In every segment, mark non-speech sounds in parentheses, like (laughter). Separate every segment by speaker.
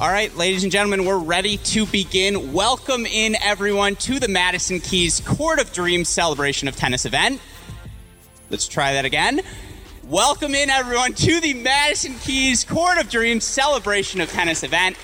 Speaker 1: All right, ladies and gentlemen, we're ready to begin. Welcome in everyone to the Madison Keys Court of Dreams celebration of tennis event. Let's try that again. Welcome in everyone to the Madison Keys Court of Dreams celebration of tennis event.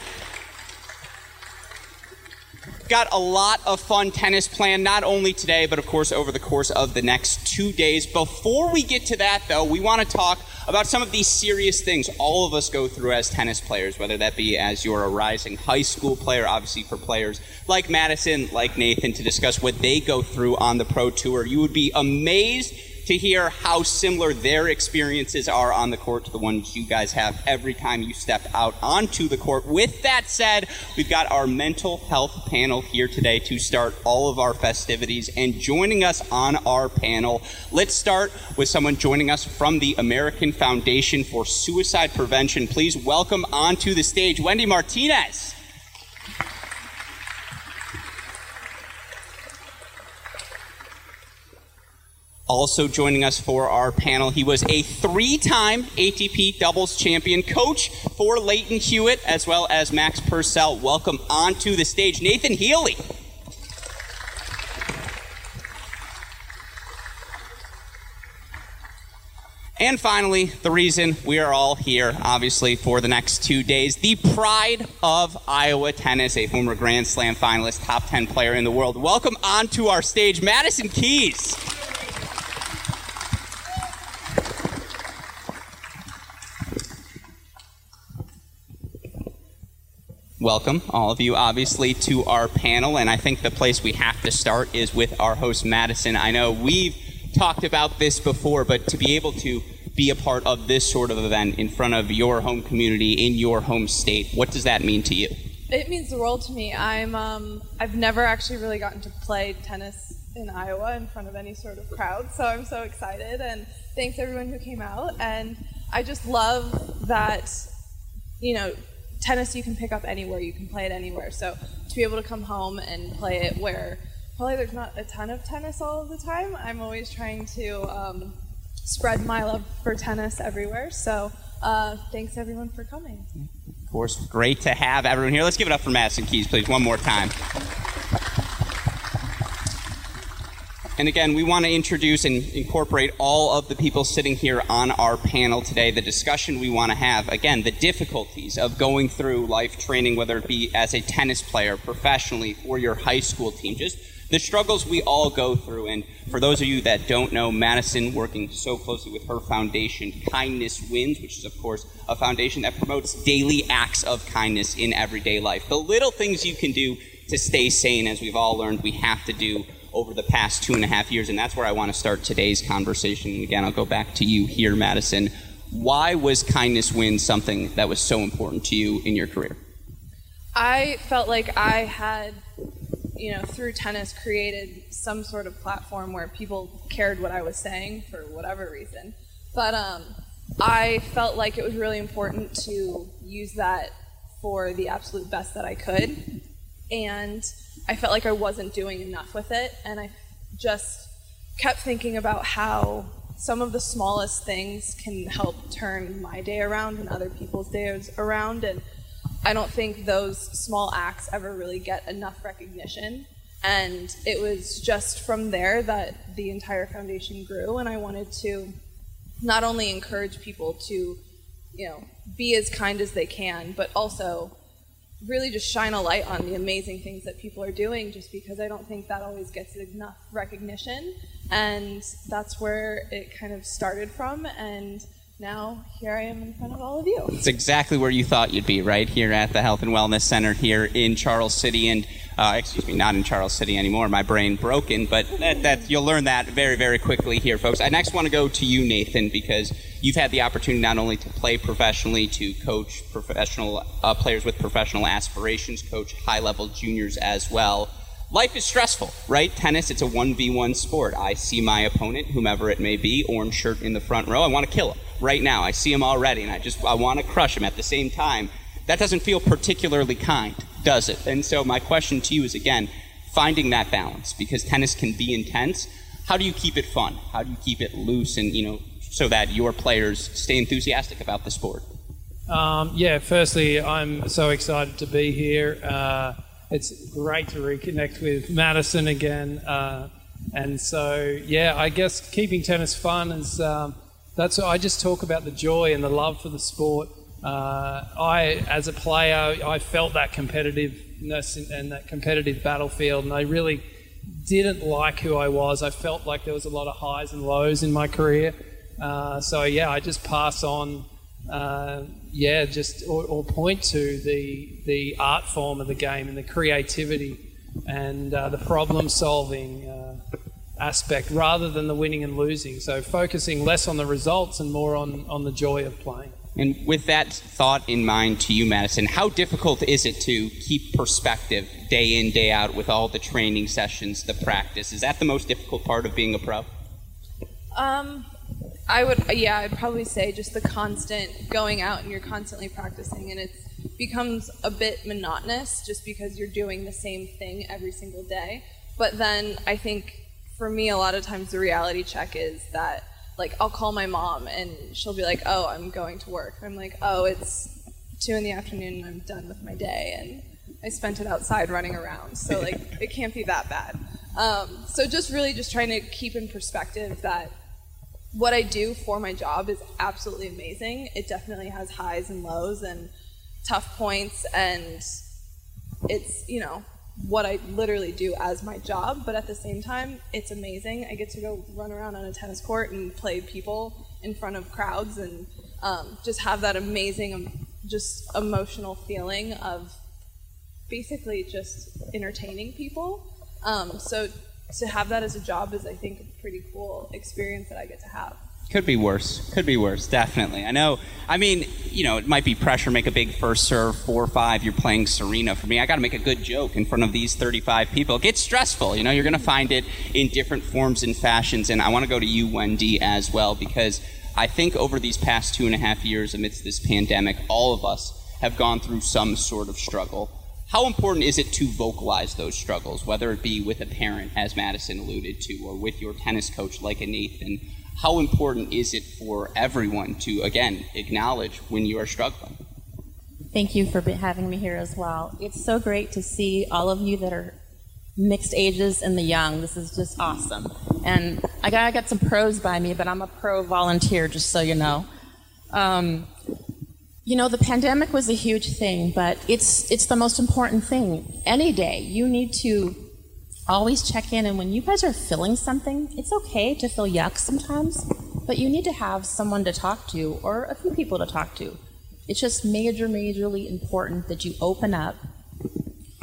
Speaker 1: Got a lot of fun tennis planned, not only today, but of course over the course of the next two days. Before we get to that, though, we want to talk about some of these serious things all of us go through as tennis players, whether that be as you're a rising high school player, obviously for players like Madison, like Nathan, to discuss what they go through on the pro tour. You would be amazed to hear how similar their experiences are on the court to the ones you guys have every time you step out onto the court. With that said, we've got our mental health panel here today to start all of our festivities. And joining us on our panel, let's start with someone joining us from the American Foundation for Suicide Prevention. Please welcome onto the stage Wendy Martinez. Also joining us for our panel, he was a three time ATP doubles champion, coach for Lleyton Hewitt, as well as Max Purcell. Welcome onto the stage, Nathan Healey. And finally, the reason we are all here, obviously, for the next two days, the pride of Iowa tennis, a former Grand Slam finalist, top 10 player in the world. Welcome onto our stage, Madison Keys. Welcome all of you, obviously, to our panel. And I think the place we have to start is with our host, Madison. I know we've talked about this before, but to be able to be a part of this sort of event in front of your home community in your home state, what does that mean to you?
Speaker 2: It means the world to me. I'm um, I've never actually really gotten to play tennis in Iowa in front of any sort of crowd, so I'm so excited. And thanks everyone who came out. And I just love that, you know, tennis you can pick up anywhere, you can play it anywhere. So to be able to come home and play it where probably there's not a ton of tennis all of the time, I'm always trying to um, spread my love for tennis everywhere. So uh, thanks everyone for coming.
Speaker 1: Of course, great to have everyone here. Let's give it up for Madison Keys, please, one more time. And again, we want to introduce and incorporate all of the people sitting here on our panel today. The discussion we want to have, again, the difficulties of going through life training, whether it be as a tennis player, professionally, or your high school team, just the struggles we all go through. And for those of you that don't know, Madison, working so closely with her foundation, Kindness Wins, which is, of course, a foundation that promotes daily acts of kindness in everyday life. The little things you can do to stay sane, as we've all learned, we have to do over the past two and a half years, and that's where I want to start today's conversation. And again, I'll go back to you here, Madison. Why was Kindness Wins something that was so important to you in your career?
Speaker 2: I felt like I had, you know, through tennis created some sort of platform where people cared what I was saying for whatever reason. But um, I felt like it was really important to use that for the absolute best that I could. And I felt like I wasn't doing enough with it, and I just kept thinking about how some of the smallest things can help turn my day around and other people's days around. And I don't think those small acts ever really get enough recognition. And it was just from there that the entire foundation grew, and I wanted to not only encourage people to, you know, be as kind as they can, but also really just shine a light on the amazing things that people are doing just because I don't think that always gets enough recognition. And that's where it kind of started from. And now here I am in front of all of you.
Speaker 1: It's exactly where you thought you'd be, right here at the Health and Wellness Center here in Charles City, and uh, excuse me, not in Charles City anymore. My brain broken, but that, that you'll learn that very, very quickly here, folks. I next want to go to you, Nathan, because you've had the opportunity not only to play professionally, to coach professional uh, players with professional aspirations, coach high-level juniors as well life is stressful, right? Tennis, it's a 1v1 sport. I see my opponent, whomever it may be, orange shirt in the front row. I want to kill him right now. I see him already, and I just I want to crush him at the same time. That doesn't feel particularly kind, does it? And so my question to you is again, finding that balance because tennis can be intense. How do you keep it fun? How do you keep it loose and you know so that your players stay enthusiastic about the sport?
Speaker 3: Um, yeah, firstly, I'm so excited to be here. Uh, it's great to reconnect with Madison again. Uh, and so, yeah, I guess keeping tennis fun is um, that's I just talk about the joy and the love for the sport. Uh, I, as a player, I felt that competitiveness and that competitive battlefield, and I really didn't like who I was. I felt like there was a lot of highs and lows in my career. Uh, so yeah, I just pass on uh, yeah, just or, or, point to the the art form of the game and the creativity and uh, the problem solving uh, aspect rather than the winning and losing. So focusing less on the results and more on, on the joy of playing.
Speaker 1: And with that thought in mind to you, Madison, how difficult is it to keep perspective day in, day out with all the training sessions, the practice? Is that the most difficult part of being a pro?
Speaker 2: Um, I would, yeah, I'd probably say just the constant going out and you're constantly practicing, and it becomes a bit monotonous just because you're doing the same thing every single day. But then I think for me, a lot of times the reality check is that, like, I'll call my mom and she'll be like, "Oh, I'm going to work." I'm like, "Oh, it's two in the afternoon and I'm done with my day," and I spent it outside running around, so like, (laughs) it can't be that bad. Um, so just really just trying to keep in perspective that what I do for my job is absolutely amazing. It definitely has highs and lows and tough points, and it's, you know, what I literally do as my job, but at the same time, it's amazing. I get to go run around on a tennis court and play people in front of crowds and um, just have that amazing, um, just emotional feeling of basically just entertaining people. Um, so to have that as a job is, I think, a pretty cool experience that I get to have.
Speaker 1: Could be worse. Could be worse. Definitely. I know. I mean, you know, it might be pressure. Make a big first serve, four or five. You're playing Serena. For me, I got to make a good joke in front of these 35 people. It gets stressful. You know, you're going to find it in different forms and fashions. And I want to go to you, Wendy, as well, because I think over these past two and a half years, amidst this pandemic, all of us have gone through some sort of struggle. How important is it to vocalize those struggles, whether it be with a parent, as Madison alluded to, or with your tennis coach like a Nathan? How important is it for everyone to, again, acknowledge when you are struggling?
Speaker 4: Thank you for having me here as well. It's so great to see all of you that are mixed ages and the young. This is just awesome. And I got, I got some pros by me, but I'm a pro volunteer, just so you know. Um, you know, the pandemic was a huge thing, but it's it's the most important thing. Any day, you need to always check in, and when you guys are feeling something, it's okay to feel yuck sometimes, but you need to have someone to talk to or a few people to talk to. It's just major, majorly important that you open up.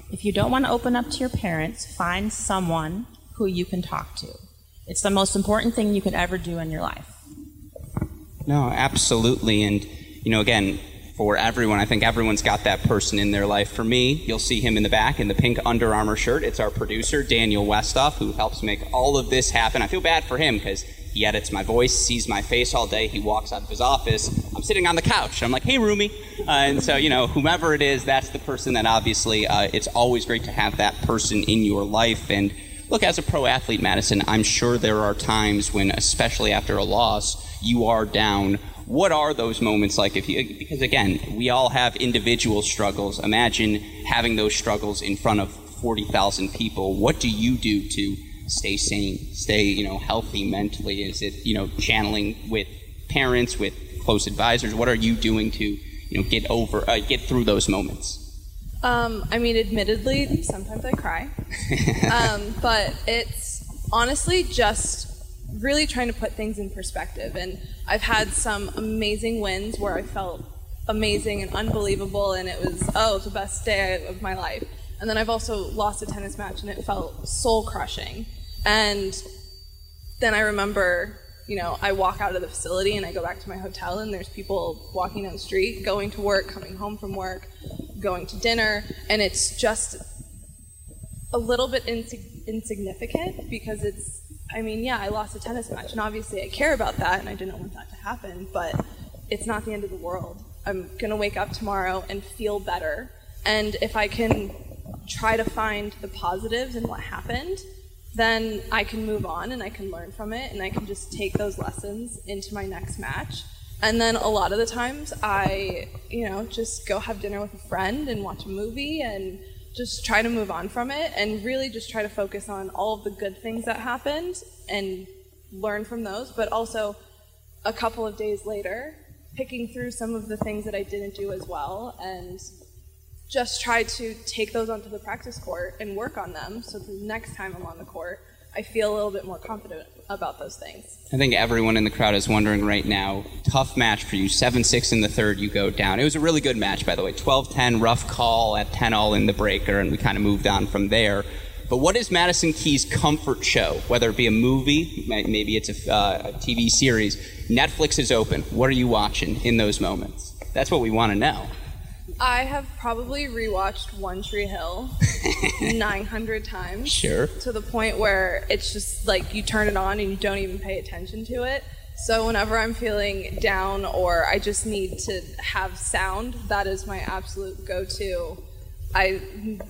Speaker 4: If you don't want to open up to your parents, find someone who you can talk to. It's the most important thing you could ever do in your life.
Speaker 1: No, absolutely. And, you know, again, for everyone. I think everyone's got that person in their life. For me, you'll see him in the back in the pink Under Armour shirt. It's our producer, Daniel Westoff, who helps make all of this happen. I feel bad for him because he edits my voice, sees my face all day. He walks out of his office. I'm sitting on the couch. I'm like, hey, Rumi. Uh, and so, you know, whomever it is, that's the person that obviously uh, it's always great to have that person in your life. And look, as a pro athlete, Madison, I'm sure there are times when, especially after a loss, you are down what are those moments like? If you because again we all have individual struggles. Imagine having those struggles in front of 40,000 people. What do you do to stay sane stay you know healthy mentally? Is it you know channeling with parents with close advisors? What are you doing to you know get over uh, get through those moments?
Speaker 2: Um, I mean, admittedly, sometimes I cry, (laughs) um, but it's honestly just really trying to put things in perspective. And I've had some amazing wins where I felt amazing and unbelievable, and it was, oh, the best day of my life. And then I've also lost a tennis match, and it felt soul crushing. And then I remember, you know, I walk out of the facility and I go back to my hotel, and there's people walking down the street, going to work, coming home from work, going to dinner, and it's just a little bit insig- insignificant because it's I mean, yeah, I lost a tennis match, and obviously I care about that, and I didn't want that to happen, but it's not the end of the world. I'm going to wake up tomorrow and feel better. And if I can try to find the positives in what happened, then I can move on and I can learn from it, and I can just take those lessons into my next match. And then a lot of the times I, you know, just go have dinner with a friend and watch a movie and just try to move on from it and really just try to focus on all of the good things that happened and learn from those, but also a couple of days later, picking through some of the things that I didn't do as well and just try to take those onto the practice court and work on them. So the next time I'm on the court, I feel a little bit more confident about those things.
Speaker 1: I think everyone in the crowd is wondering right now. Tough match for you. 7 6 in the third, you go down. It was a really good match, by the way. 12 10, rough call at 10 all in the breaker, and we kind of moved on from there. But what is Madison Keys' comfort show? Whether it be a movie, maybe it's a, uh, a TV series. Netflix is open. What are you watching in those moments? That's what we want to know.
Speaker 2: I have probably rewatched One Tree Hill (laughs) 900 times.
Speaker 1: Sure.
Speaker 2: To the point where it's just like you turn it on and you don't even pay attention to it. So whenever I'm feeling down or I just need to have sound, that is my absolute go-to. I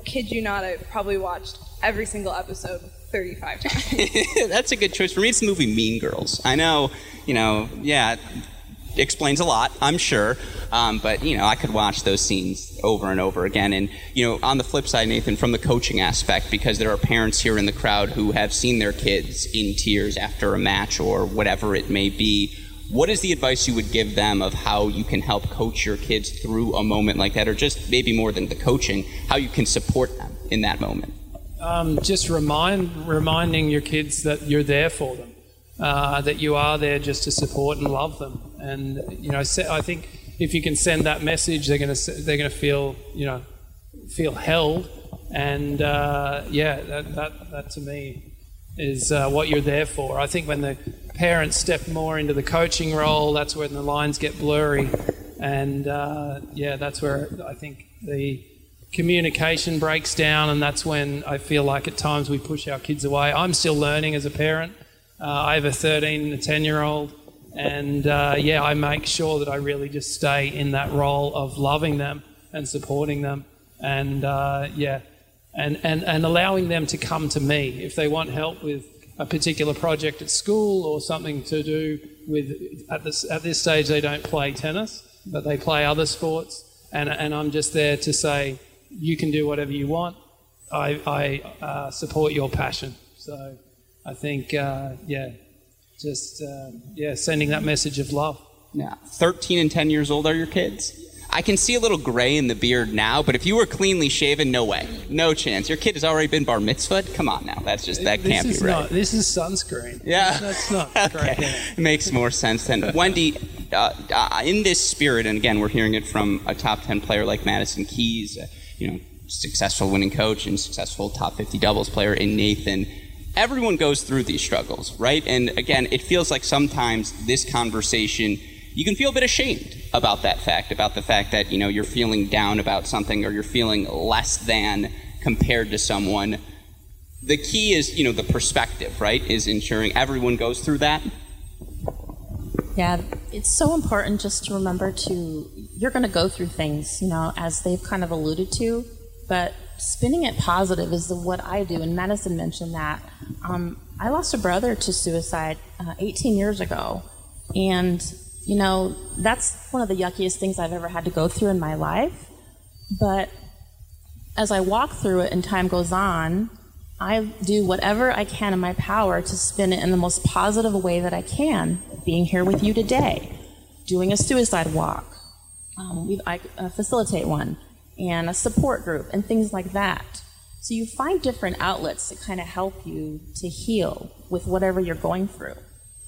Speaker 2: kid you not, I've probably watched every single episode 35 times. (laughs)
Speaker 1: That's a good choice. For me, it's the movie Mean Girls. I know, you know, yeah, explains a lot, I'm sure. Um, but you know, I could watch those scenes over and over again. And you know, on the flip side, Nathan, from the coaching aspect, because there are parents here in the crowd who have seen their kids in tears after a match or whatever it may be. What is the advice you would give them of how you can help coach your kids through a moment like that, or just maybe more than the coaching, how you can support them in that moment?
Speaker 3: Um, just remind reminding your kids that you're there for them, uh, that you are there just to support and love them, and you know, I think if you can send that message, they're going to they're going to feel you know feel held, and uh, yeah, that, that that to me is uh, what you're there for. I think when the parents step more into the coaching role, that's when the lines get blurry, and uh, yeah, that's where I think the communication breaks down, and that's when I feel like at times we push our kids away. I'm still learning as a parent. Uh, I have a 13 and a 10 year old and uh, yeah, I make sure that I really just stay in that role of loving them and supporting them. And uh, yeah, and, and, and allowing them to come to me if they want help with a particular project at school or something to do with, at this, at this stage, they don't play tennis, but they play other sports. And, and I'm just there to say, you can do whatever you want. I, I uh, support your passion. So I think, uh, yeah, just uh, yeah, sending that message of love.
Speaker 1: Yeah, 13 and 10 years old are your kids? I can see a little gray in the beard now, but if you were cleanly shaven, no way, no chance. Your kid has already been bar mitzvahed. Come on now, that's just that can't
Speaker 3: be
Speaker 1: right.
Speaker 3: Not, this is sunscreen.
Speaker 1: Yeah,
Speaker 3: that's not (laughs)
Speaker 1: okay. Makes more sense than Wendy. Uh, uh, in this spirit, and again, we're hearing it from a top 10 player like Madison Keys, uh, you know, successful winning coach and successful top 50 doubles player in Nathan everyone goes through these struggles, right? And again, it feels like sometimes this conversation, you can feel a bit ashamed about that fact, about the fact that, you know, you're feeling down about something or you're feeling less than compared to someone. The key is, you know, the perspective, right? Is ensuring everyone goes through that.
Speaker 4: Yeah, it's so important just to remember to, you're going to go through things, you know, as they've kind of alluded to, but spinning it positive is what I do, and Madison mentioned that. Um, I lost a brother to suicide uh, 18 years ago, and you know that's one of the yuckiest things I've ever had to go through in my life. But as I walk through it and time goes on, I do whatever I can in my power to spin it in the most positive way that I can. Being here with you today, doing a suicide walk, um, I uh, facilitate one and a support group and things like that. So you find different outlets to kind of help you to heal with whatever you're going through.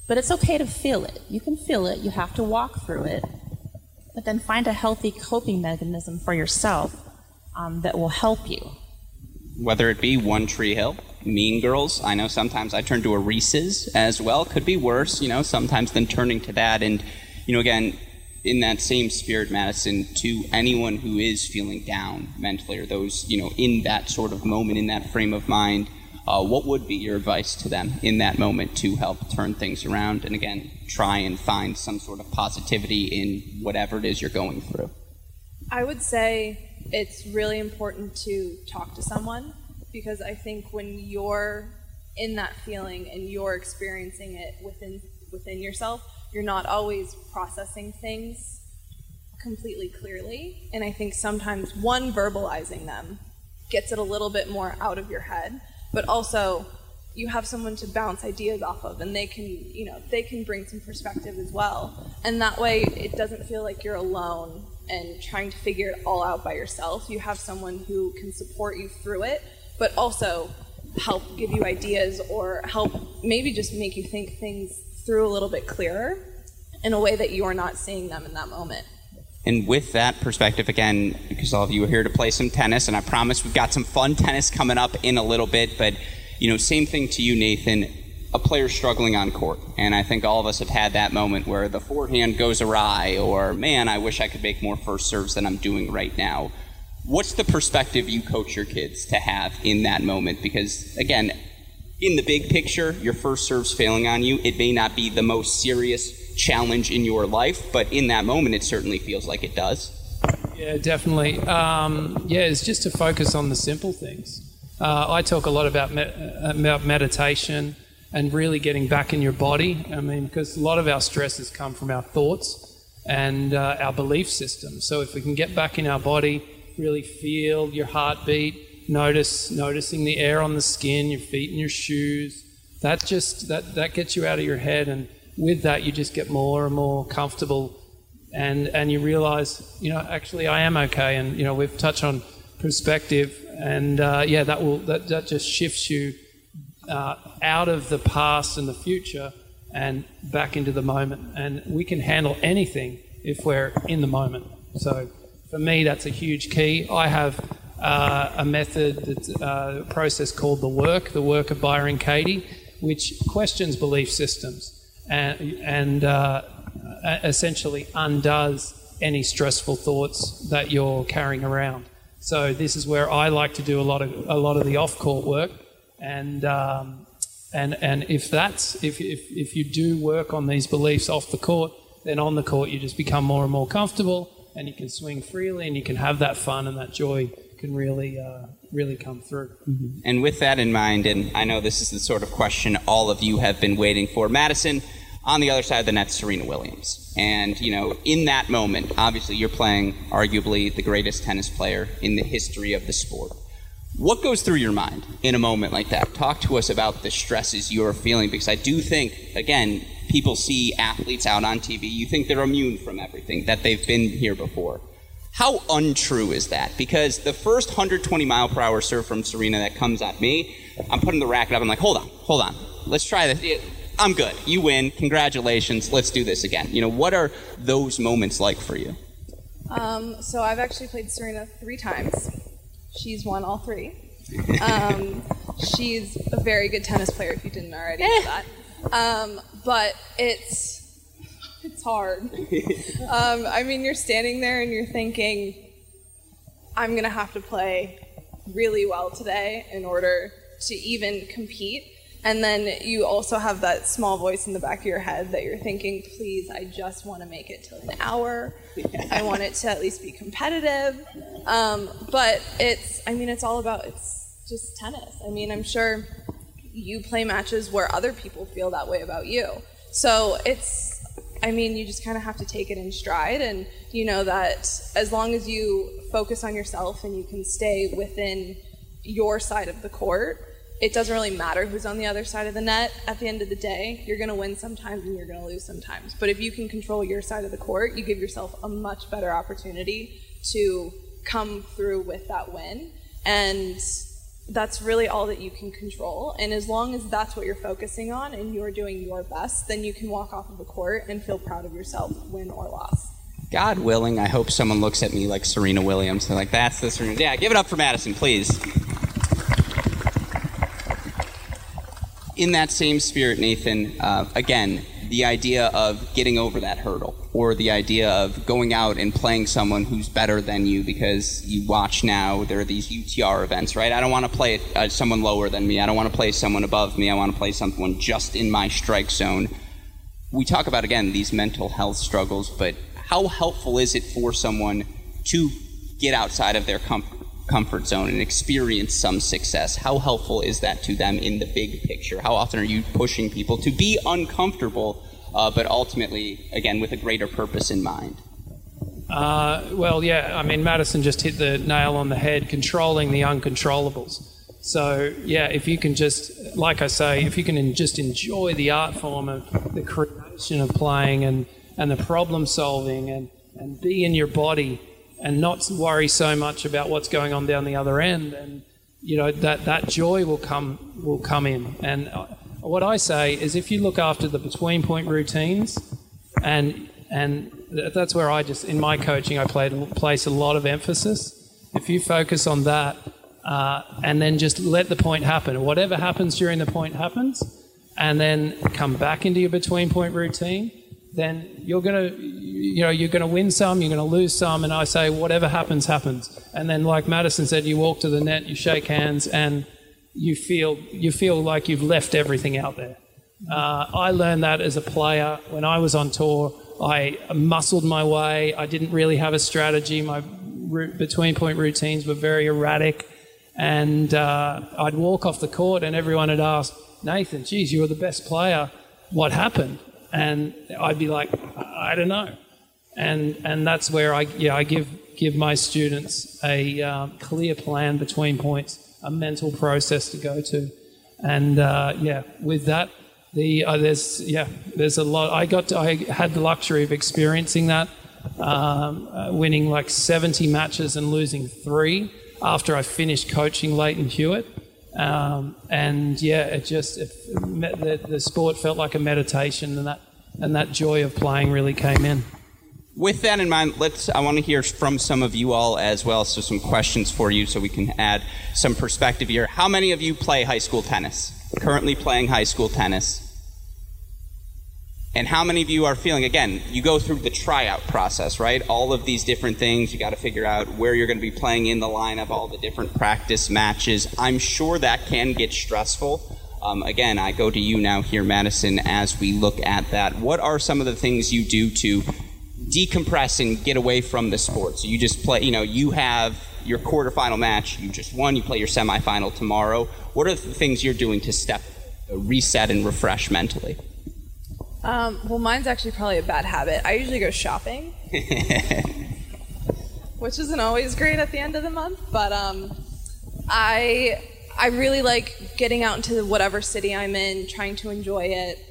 Speaker 4: But it's okay to feel it. You can feel it, you have to walk through it, but then find a healthy coping mechanism for yourself um, that will help you.
Speaker 1: Whether it be One Tree Hill, Mean Girls, I know sometimes I turn to a Reese's as well. Could be worse, you know, sometimes than turning to that. And, you know, again, in that same spirit, Madison, to anyone who is feeling down mentally or those, you know, in that sort of moment, in that frame of mind, uh, what would be your advice to them in that moment to help turn things around and again try and find some sort of positivity in whatever it is you're going through?
Speaker 2: I would say it's really important to talk to someone because I think when you're in that feeling and you're experiencing it within within yourself, you're not always processing things completely clearly. And I think sometimes one verbalizing them gets it a little bit more out of your head but also you have someone to bounce ideas off of and they can you know they can bring some perspective as well and that way it doesn't feel like you're alone and trying to figure it all out by yourself you have someone who can support you through it but also help give you ideas or help maybe just make you think things through a little bit clearer in a way that you're not seeing them in that moment
Speaker 1: and with that perspective, again, because all of you are here to play some tennis, and I promise we've got some fun tennis coming up in a little bit, but, you know, same thing to you, Nathan. A player struggling on court. And I think all of us have had that moment where the forehand goes awry, or, man, I wish I could make more first serves than I'm doing right now. What's the perspective you coach your kids to have in that moment? Because, again, in the big picture, your first serve's failing on you. It may not be the most serious challenge in your life, but in that moment, it certainly feels like it does.
Speaker 3: Yeah, definitely. Um, yeah, it's just to focus on the simple things. Uh, I talk a lot about, me- about meditation and really getting back in your body. I mean, because a lot of our stresses come from our thoughts and uh, our belief system. So if we can get back in our body, really feel your heartbeat, notice noticing the air on the skin, your feet and your shoes. That just that that gets you out of your head and with that, you just get more and more comfortable, and and you realize, you know, actually, I am okay. And you know, we've touched on perspective, and uh, yeah, that will that, that just shifts you uh, out of the past and the future and back into the moment. And we can handle anything if we're in the moment. So for me, that's a huge key. I have uh, a method, uh, a process called the work, the work of Byron Katie, which questions belief systems and, and uh, essentially undoes any stressful thoughts that you're carrying around. So this is where I like to do a lot of a lot of the off-court work, and um, and and if that's if, if if you do work on these beliefs off the court, then on the court you just become more and more comfortable, and you can swing freely, and you can have that fun and that joy can really uh, really come through.
Speaker 1: Mm-hmm. And with that in mind, and I know this is the sort of question all of you have been waiting for, Madison. On the other side of the net, Serena Williams. And, you know, in that moment, obviously you're playing arguably the greatest tennis player in the history of the sport. What goes through your mind in a moment like that? Talk to us about the stresses you're feeling because I do think, again, people see athletes out on TV, you think they're immune from everything, that they've been here before. How untrue is that? Because the first 120 mile per hour serve from Serena that comes at me, I'm putting the racket up. I'm like, hold on, hold on. Let's try this. I'm good. You win. Congratulations. Let's do this again. You know, what are those moments like for you?
Speaker 2: Um, so I've actually played Serena three times. She's won all three. (laughs) Um, she's a very good tennis player. If you didn't already know that, um, but it's it's hard. (laughs) Um, I mean, you're standing there and you're thinking, I'm gonna have to play really well today in order to even compete. And then you also have that small voice in the back of your head that you're thinking, please, I just want to make it to an hour. I want it to at least be competitive. Um, but it's, I mean, it's all about, it's just tennis. I mean, I'm sure you play matches where other people feel that way about you. So it's, I mean, you just kind of have to take it in stride, and you know that as long as you focus on yourself and you can stay within your side of the court, it doesn't really matter who's on the other side of the net. At the end of the day, you're going to win sometimes and you're going to lose sometimes. But if you can control your side of the court, you give yourself a much better opportunity to come through with that win. And that's really all that you can control. And as long as that's what you're focusing on and you're doing your best, then you can walk off of the court and feel proud of yourself, win or loss.
Speaker 1: God willing, I hope someone looks at me like Serena Williams. They're like, that's the Serena. Yeah, give it up for Madison, please. In that same spirit, Nathan, uh, again, the idea of getting over that hurdle or the idea of going out and playing someone who's better than you because you watch now there are these UTR events, right? I don't want to play uh, someone lower than me. I don't want to play someone above me. I want to play someone just in my strike zone. We talk about again these mental health struggles, but how helpful is it for someone to get outside of their comfort? Comfort zone and experience some success. How helpful is that to them in the big picture? How often are you pushing people to be uncomfortable, uh, but ultimately, again, with a greater purpose in mind?
Speaker 3: Uh, well, yeah, I mean, Madison just hit the nail on the head, controlling the uncontrollables. So, yeah, if you can just, like I say, if you can just enjoy the art form of the creation of playing and, and the problem solving and, and be in your body and not worry so much about what's going on down the other end, and you know that that joy will come will come in. And uh, what I say is, if you look after the between point routines, and and that's where I just in my coaching I play, place a lot of emphasis. If you focus on that, uh, and then just let the point happen, whatever happens during the point happens, and then come back into your between point routine then you're going to, you know, you're going to win some, you're going to lose some, and I say whatever happens, happens. And then, like Madison said, you walk to the net, you shake hands, and you feel you feel like you've left everything out there. Uh, I learned that as a player when I was on tour. I muscled my way. I didn't really have a strategy. My between point routines were very erratic, and uh, I'd walk off the court, and everyone had asked Nathan, "Geez, you were the best player. What happened?" and I'd be like, I don't know, and and that's where I yeah I give give my students a um, clear plan between points, a mental process to go to, and uh, yeah, with that. The, uh, there's yeah there's a lot I got to, I had the luxury of experiencing that um, uh, winning like 70 matches and losing three after I finished coaching Lleyton Hewitt um, and yeah, it just it, the, the sport felt like a meditation, and that and that joy of playing really came in.
Speaker 1: With that in mind, let's. I want to hear from some of you all as well. So some questions for you, so we can add some perspective here. How many of you play high school tennis? Currently playing high school tennis. And how many of you are feeling, again, you go through the tryout process, right? All of these different things, you got to figure out where you're going to be playing in the lineup, all the different practice matches. I'm sure that can get stressful. Um, again, I go to you now here, Madison, as we look at that. What are some of the things you do to decompress and get away from the sport? So you just play, you know, you have your quarterfinal match, you just won, you play your semifinal tomorrow. What are the things you're doing to step, reset, and refresh mentally?
Speaker 2: Um, well, mine's actually probably a bad habit. I usually go shopping, (laughs) which isn't always great at the end of the month. But um, I I really like getting out into whatever city I'm in, trying to enjoy it.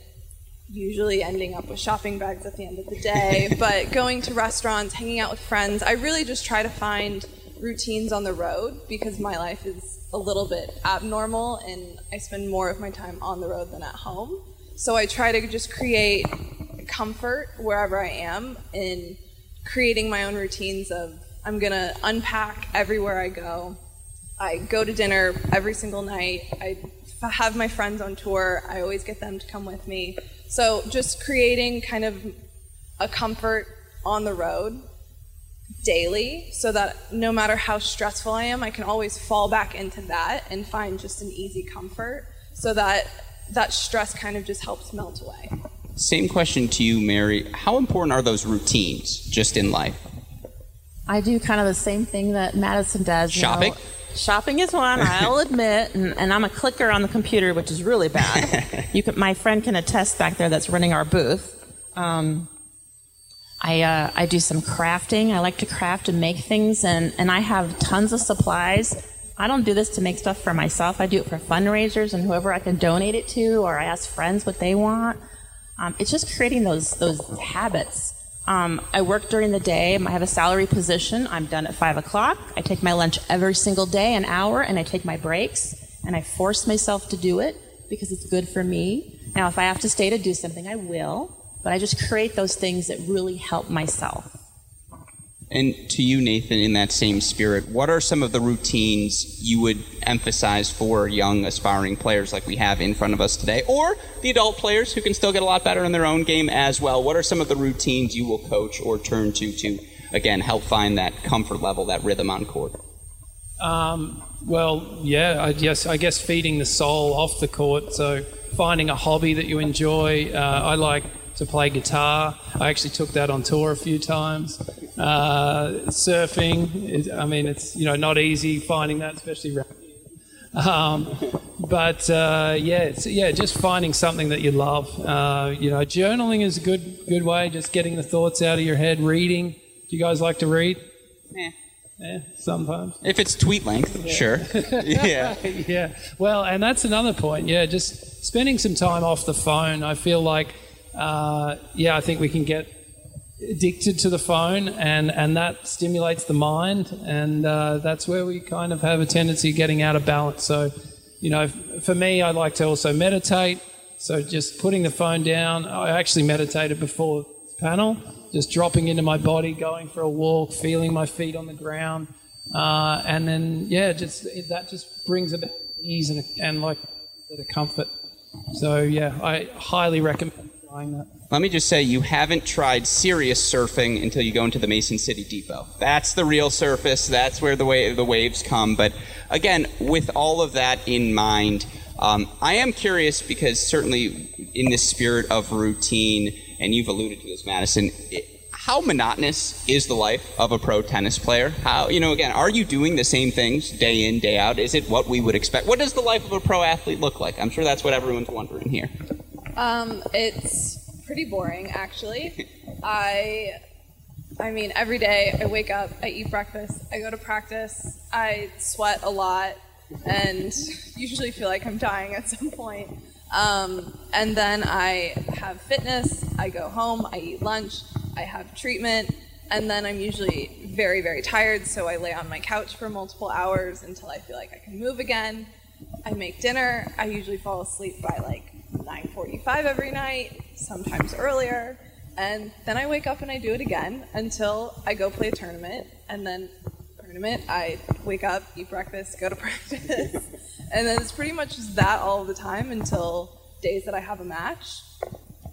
Speaker 2: Usually ending up with shopping bags at the end of the day, (laughs) but going to restaurants, hanging out with friends. I really just try to find routines on the road because my life is a little bit abnormal and I spend more of my time on the road than at home. So I try to just create comfort wherever I am in creating my own routines of I'm going to unpack everywhere I go. I go to dinner every single night. I have my friends on tour. I always get them to come with me. So just creating kind of a comfort on the road daily so that no matter how stressful I am, I can always fall back into that and find just an easy comfort so that that stress kind of just helps melt away.
Speaker 1: Same question to you, Mary. How important are those routines just in life?
Speaker 4: I do kind of the same thing that Madison does.
Speaker 1: Shopping?
Speaker 4: Know. Shopping is one, I'll admit, and, and, I'm a clicker on the computer, which is really bad. (laughs) you can, my friend can attest back there that's running our booth. Um, I, uh, I do some crafting. I like to craft and make things, and, and I have tons of supplies I don't do this to make stuff for myself. I do it for fundraisers and whoever I can donate it to, or I ask friends what they want. Um, it's just creating those those habits Um, I work during the day. I have a salary position. I'm done at five o'clock. I take my lunch every single day, an hour, and I take my breaks. And I force myself to do it because it's good for me. Now, if I have to stay to do something, I will. But I just create those things that really help myself.
Speaker 1: And to you, Nathan, in that same spirit, what are some of the routines you would emphasize for young aspiring players like we have in front of us today, or the adult players who can still get a lot better in their own game as well? What are some of the routines you will coach or turn to to, again, help find that comfort level, that rhythm on court?
Speaker 3: Um, well, yeah, I guess, I guess feeding the soul off the court. So finding a hobby that you enjoy. Uh, I like to play guitar. I actually took that on tour a few times. Uh, surfing, I mean, it's you know not easy finding that, especially around um, but uh, yeah, yeah, just finding something that you love. Uh, you know, journaling is a good good way. Just getting the thoughts out of your head. Reading. Do you guys like to read?
Speaker 1: Yeah.
Speaker 3: Yeah, sometimes.
Speaker 1: If it's tweet length, yeah. sure. (laughs) yeah.
Speaker 3: yeah. Well, and that's another point. Yeah, just spending some time off the phone. I feel like, uh, yeah, I think we can get addicted to the phone, and, and that stimulates the mind, and uh, that's where we kind of have a tendency of getting out of balance. So, you know, for me, I like to also meditate. So just putting the phone down. I actually meditated before panel, just dropping into my body, going for a walk, feeling my feet on the ground, uh, and then yeah, just that just brings a bit of ease and, and like a bit of comfort. So yeah, I highly recommend trying that.
Speaker 1: Let me just say, you haven't tried serious surfing until you go into the Mason City Depot. That's the real surface. That's where the, wa- the waves come. But again, with all of that in mind, um, I am curious because certainly in this spirit of routine, and you've alluded to this, Madison. It, how monotonous is the life of a pro tennis player? How, you know, again, are you doing the same things day in, day out? Is it what we would expect? What does the life of a pro athlete look like? I'm sure that's what everyone's wondering here.
Speaker 2: Um, it's pretty boring, actually. I, I mean, every day I wake up, I eat breakfast, I go to practice, I sweat a lot, and usually feel like I'm dying at some point. Um, and then I have fitness, I go home, I eat lunch, I have treatment, and then I'm usually very, very tired, so I lay on my couch for multiple hours until I feel like I can move again. I make dinner. I usually fall asleep by like 9:45 every night, sometimes earlier, and then I wake up and I do it again until I go play a tournament, and then tournament I wake up, eat breakfast, go to (laughs) practice, and then it's pretty much just that all the time until days that I have a match,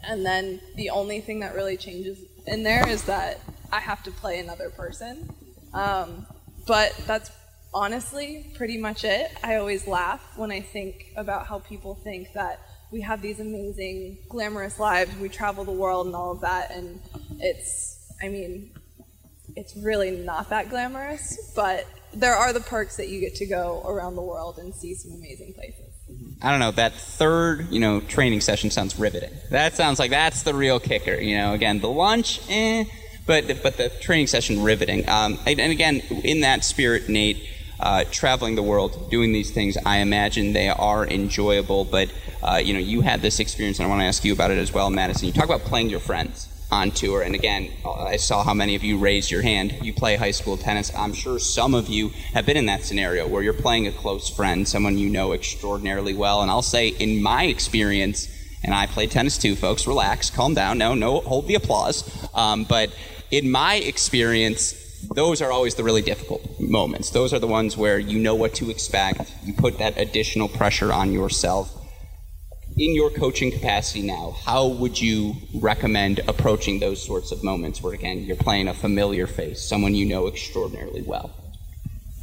Speaker 2: and then the only thing that really changes in there is that I have to play another person, um, but that's honestly pretty much it. I always laugh when I think about how people think that we have these amazing, glamorous lives. We travel the world and all of that, and it's, I mean, it's really not that glamorous, but there are the perks that you get to go around the world and see some amazing places.
Speaker 1: I don't know, that third, you know, training session sounds riveting. That sounds like that's the real kicker. You know, again, the lunch, eh, but but the training session riveting. Um, and, and again, in that spirit, Nate, uh, traveling the world, doing these things, I imagine they are enjoyable. But uh, you know, you had this experience, and I want to ask you about it as well, Madison. You talk about playing your friends on tour, and again, I saw how many of you raised your hand. You play high school tennis. I'm sure some of you have been in that scenario where you're playing a close friend, someone you know extraordinarily well. And I'll say, in my experience, and I play tennis too, folks. Relax, calm down. No, no, hold the applause. Um, but in my experience, those are always the really difficult moments. Those are the ones where you know what to expect. You put that additional pressure on yourself. In your coaching capacity now, how would you recommend approaching those sorts of moments where, again, you're playing a familiar face, someone you know extraordinarily well?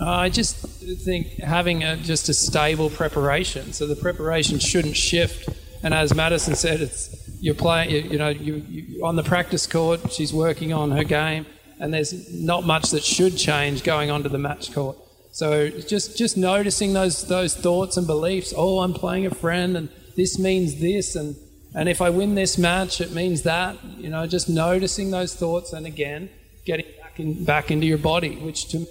Speaker 3: Uh, I just think having a, just a stable preparation. So the preparation shouldn't shift. And as Madison said, it's you're playing. You, you know, you, you on the practice court. She's working on her game and there's not much that should change going onto the match court. So just just noticing those those thoughts and beliefs. Oh, I'm playing a friend, and this means this, and and if I win this match, it means that. You know, just noticing those thoughts, and again, getting back in, back into your body, which to me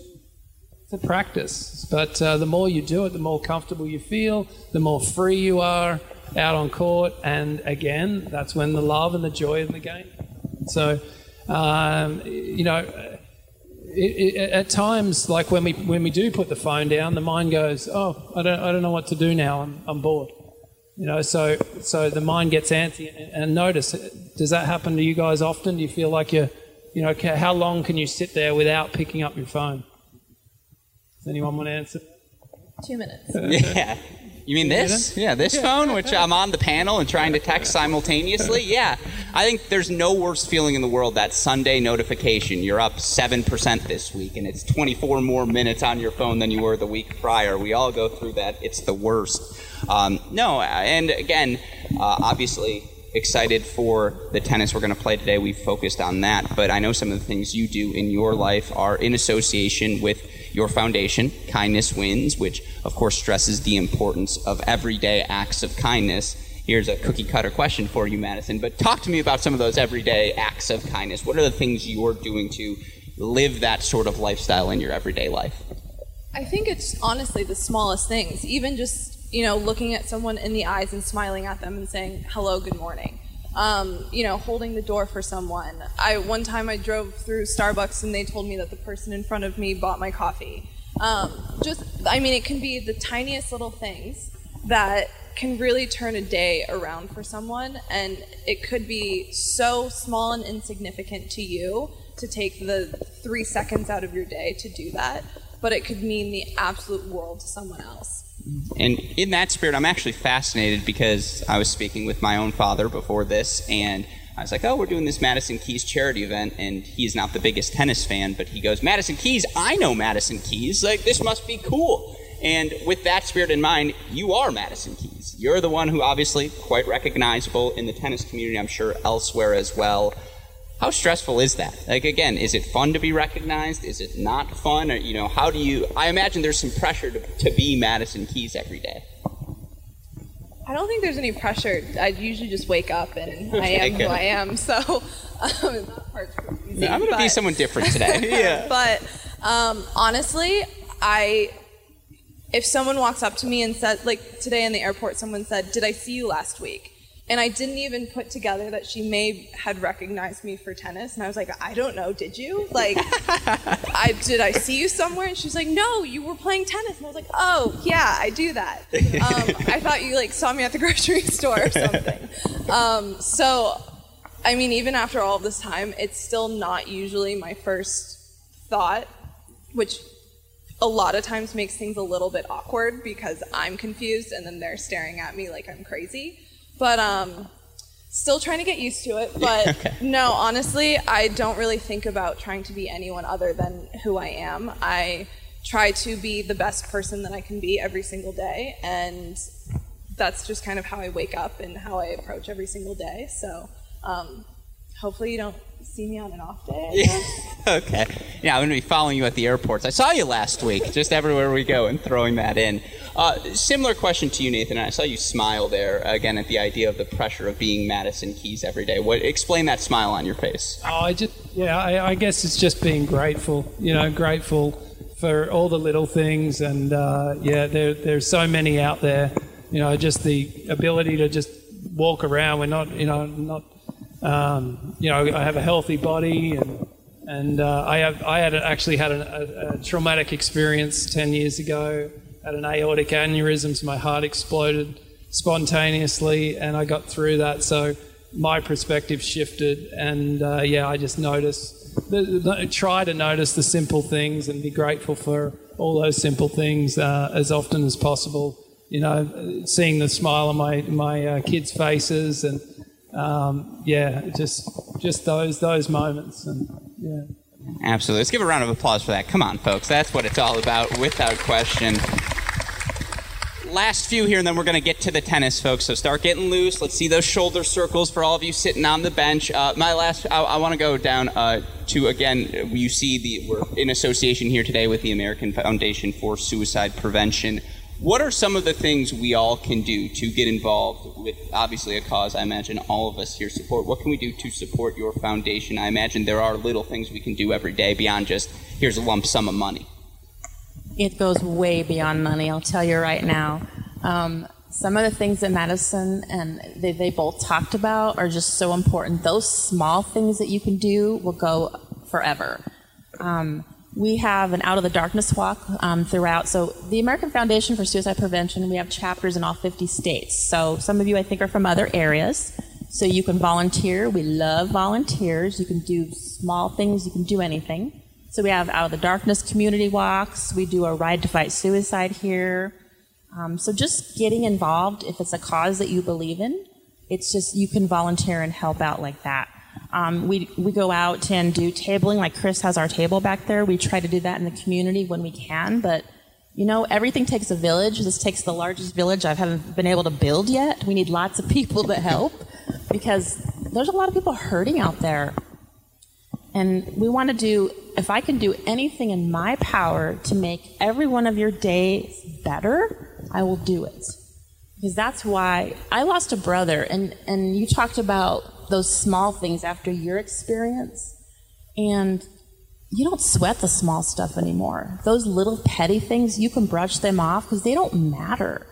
Speaker 3: it's a practice. But uh, the more you do it, the more comfortable you feel, the more free you are out on court, and again, that's when the love and the joy of the game. So um, you know, it, it, at times, like when we when we do put the phone down, the mind goes, "Oh, I don't I don't know what to do now. I'm I'm bored." You know, so so the mind gets antsy. And notice, does that happen to you guys often? Do you feel like you're, you know, how long can you sit there without picking up your phone? Does anyone want to answer?
Speaker 2: Two minutes. (laughs)
Speaker 1: yeah. You mean this? Yeah, this phone, which I'm on the panel and trying to text simultaneously. (laughs) Yeah, I think there's no worse feeling in the world that Sunday notification. You're up seven percent this week, and it's 24 more minutes on your phone than you were the week prior. We all go through that. It's the worst. Um, no, and again, uh, obviously excited for the tennis we're going to play today. We've focused on that, but I know some of the things you do in your life are in association with your foundation, Kindness Wins, which of course stresses the importance of everyday acts of kindness. Here's a cookie cutter question for you, Madison, but talk to me about some of those everyday acts of kindness. What are the things you're doing to live that sort of lifestyle in your everyday life?
Speaker 2: I think it's honestly the smallest things, even just you know, looking at someone in the eyes and smiling at them and saying, hello, good morning. Um, you know, holding the door for someone. I one time I drove through Starbucks and they told me that the person in front of me bought my coffee. Um, just, I mean, it can be the tiniest little things that can really turn a day around for someone, and it could be so small and insignificant to you to take the three seconds out of your day to do that, but it could mean the absolute world to someone else.
Speaker 1: And in that spirit, I'm actually fascinated because I was speaking with my own father before this, and I was like, oh, we're doing this Madison Keys charity event, and he's not the biggest tennis fan, but he goes, Madison Keys, I know Madison Keys. Like, this must be cool. And with that spirit in mind, you are Madison Keys. You're the one who obviously quite recognizable in the tennis community, I'm sure elsewhere as well. How stressful is that? Like again, is it fun to be recognized? Is it not fun? Or you know, how do you? I imagine there's some pressure to, to be Madison Keys every day.
Speaker 2: I don't think there's any pressure. I usually just wake up and I (laughs) am who I am. So (laughs) um, that part's easy,
Speaker 1: I'm going to be someone different today. (laughs) yeah.
Speaker 2: But um, honestly, I if someone walks up to me and says, like today in the airport, someone said, "Did I see you last week?" And I didn't even put together that she may had recognized me for tennis. And I was like, I don't know, did you? Like, (laughs) I did I see you somewhere? And she's like, No, you were playing tennis. And I was like, Oh, yeah, I do that. Um, (laughs) I thought you like saw me at the (laughs) grocery store or something. Um, so, I mean, even after all this time, it's still not usually my first thought, which a lot of times makes things a little bit awkward because I'm confused and then they're staring at me like I'm crazy. But um, still trying to get used to it. But (laughs) okay. no, honestly, I don't really think about trying to be anyone other than who I am. I try to be the best person that I can be every single day, and that's just kind of how I wake up and how I approach every single day. So um, hopefully, you don't see me on an off day.
Speaker 1: Yeah. (laughs) okay. Yeah, I'm going to be following you at the airports. I saw you last week, just everywhere we go, and throwing that in. Uh, similar question to you, Nathan. I saw you smile there again at the idea of the pressure of being Madison Keys every day. What explain that smile on your face?
Speaker 3: Oh, I just yeah, I, I guess it's just being grateful. You know, grateful for all the little things, and uh, yeah, there, there's so many out there. You know, just the ability to just walk around. We're not, you know, not um, you know, I have a healthy body, and and uh, I have I had actually had a, a, a, traumatic experience ten years ago. Had an aortic aneurysm, so my heart exploded spontaneously, and I got through that. So my perspective shifted, and uh, yeah, I just noticed. The, the, try to notice the simple things and be grateful for all those simple things uh, as often as possible. You know, seeing the smile on my my uh, kids' faces and um, yeah, just just those those moments, and yeah.
Speaker 1: Absolutely. Let's give a round of applause for that. Come on, folks. That's what it's all about, without question. Last few here, and then we're going to get to the tennis, folks. So start getting loose. Let's see those shoulder circles for all of you sitting on the bench. Uh, my last, I, I want to go down uh, to again. You see, the we're in association here today with the American Foundation for Suicide Prevention. What are some of the things we all can do to get involved with obviously a cause I imagine all of us here support? What can we do to support your foundation? I imagine there are little things we can do every day beyond just here's a lump sum of money.
Speaker 4: It goes way beyond money, I'll tell you right now. Um, some of the things that Madison and they, they both talked about are just so important. Those small things that you can do will go forever. Um, we have an Out of the Darkness walk um, throughout. So, the American Foundation for Suicide Prevention, we have chapters in all 50 states. So, some of you I think are from other areas. So, you can volunteer. We love volunteers. You can do small things, you can do anything. So, we have Out of the Darkness community walks. We do a Ride to Fight Suicide here. Um, so, just getting involved, if it's a cause that you believe in, it's just you can volunteer and help out like that. Um, we, we go out and do tabling, like Chris has our table back there. We try to do that in the community when we can, but you know, everything takes a village. This takes the largest village I haven't been able to build yet. We need lots of (laughs) people to help because there's a lot of people hurting out there. And we want to do, if I can do anything in my power to make every one of your days better, I will do it. Because that's why I lost a brother, and, and you talked about those small things after your experience. And you don't sweat the small stuff anymore. Those little petty things, you can brush them off because they don't matter.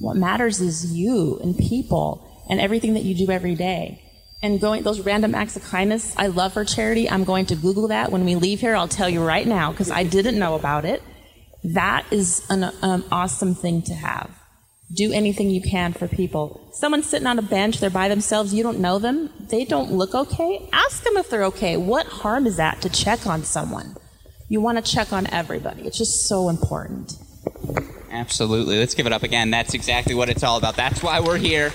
Speaker 4: What matters is you and people and everything that you do every day. And going those random acts of kindness, I love for charity. I'm going to Google that when we leave here. I'll tell you right now because I didn't know about it. That is an um, awesome thing to have. Do anything you can for people. Someone's sitting on a bench, they're by themselves, you don't know them, they don't look okay. Ask them if they're okay. What harm is that to check on someone? You want to check on everybody. It's just so important.
Speaker 1: Absolutely. Let's give it up again. That's exactly what it's all about. That's why we're here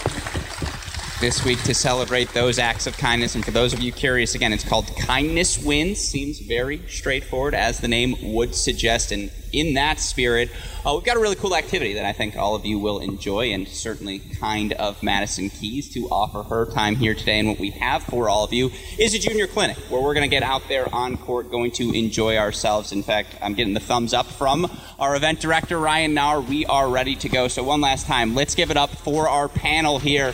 Speaker 1: this week to celebrate those acts of kindness. And for those of you curious, again, it's called Kindness Wins. Seems very straightforward, as the name would suggest. And in that spirit, uh, we've got a really cool activity that I think all of you will enjoy, and certainly kind of Madison Keys to offer her time here today. And what we have for all of you is a junior clinic where we're going to get out there on court, going to enjoy ourselves. In fact, I'm getting the thumbs up from our event director, Ryan Nauer. We are ready to go. So, one last time, let's give it up for our panel here.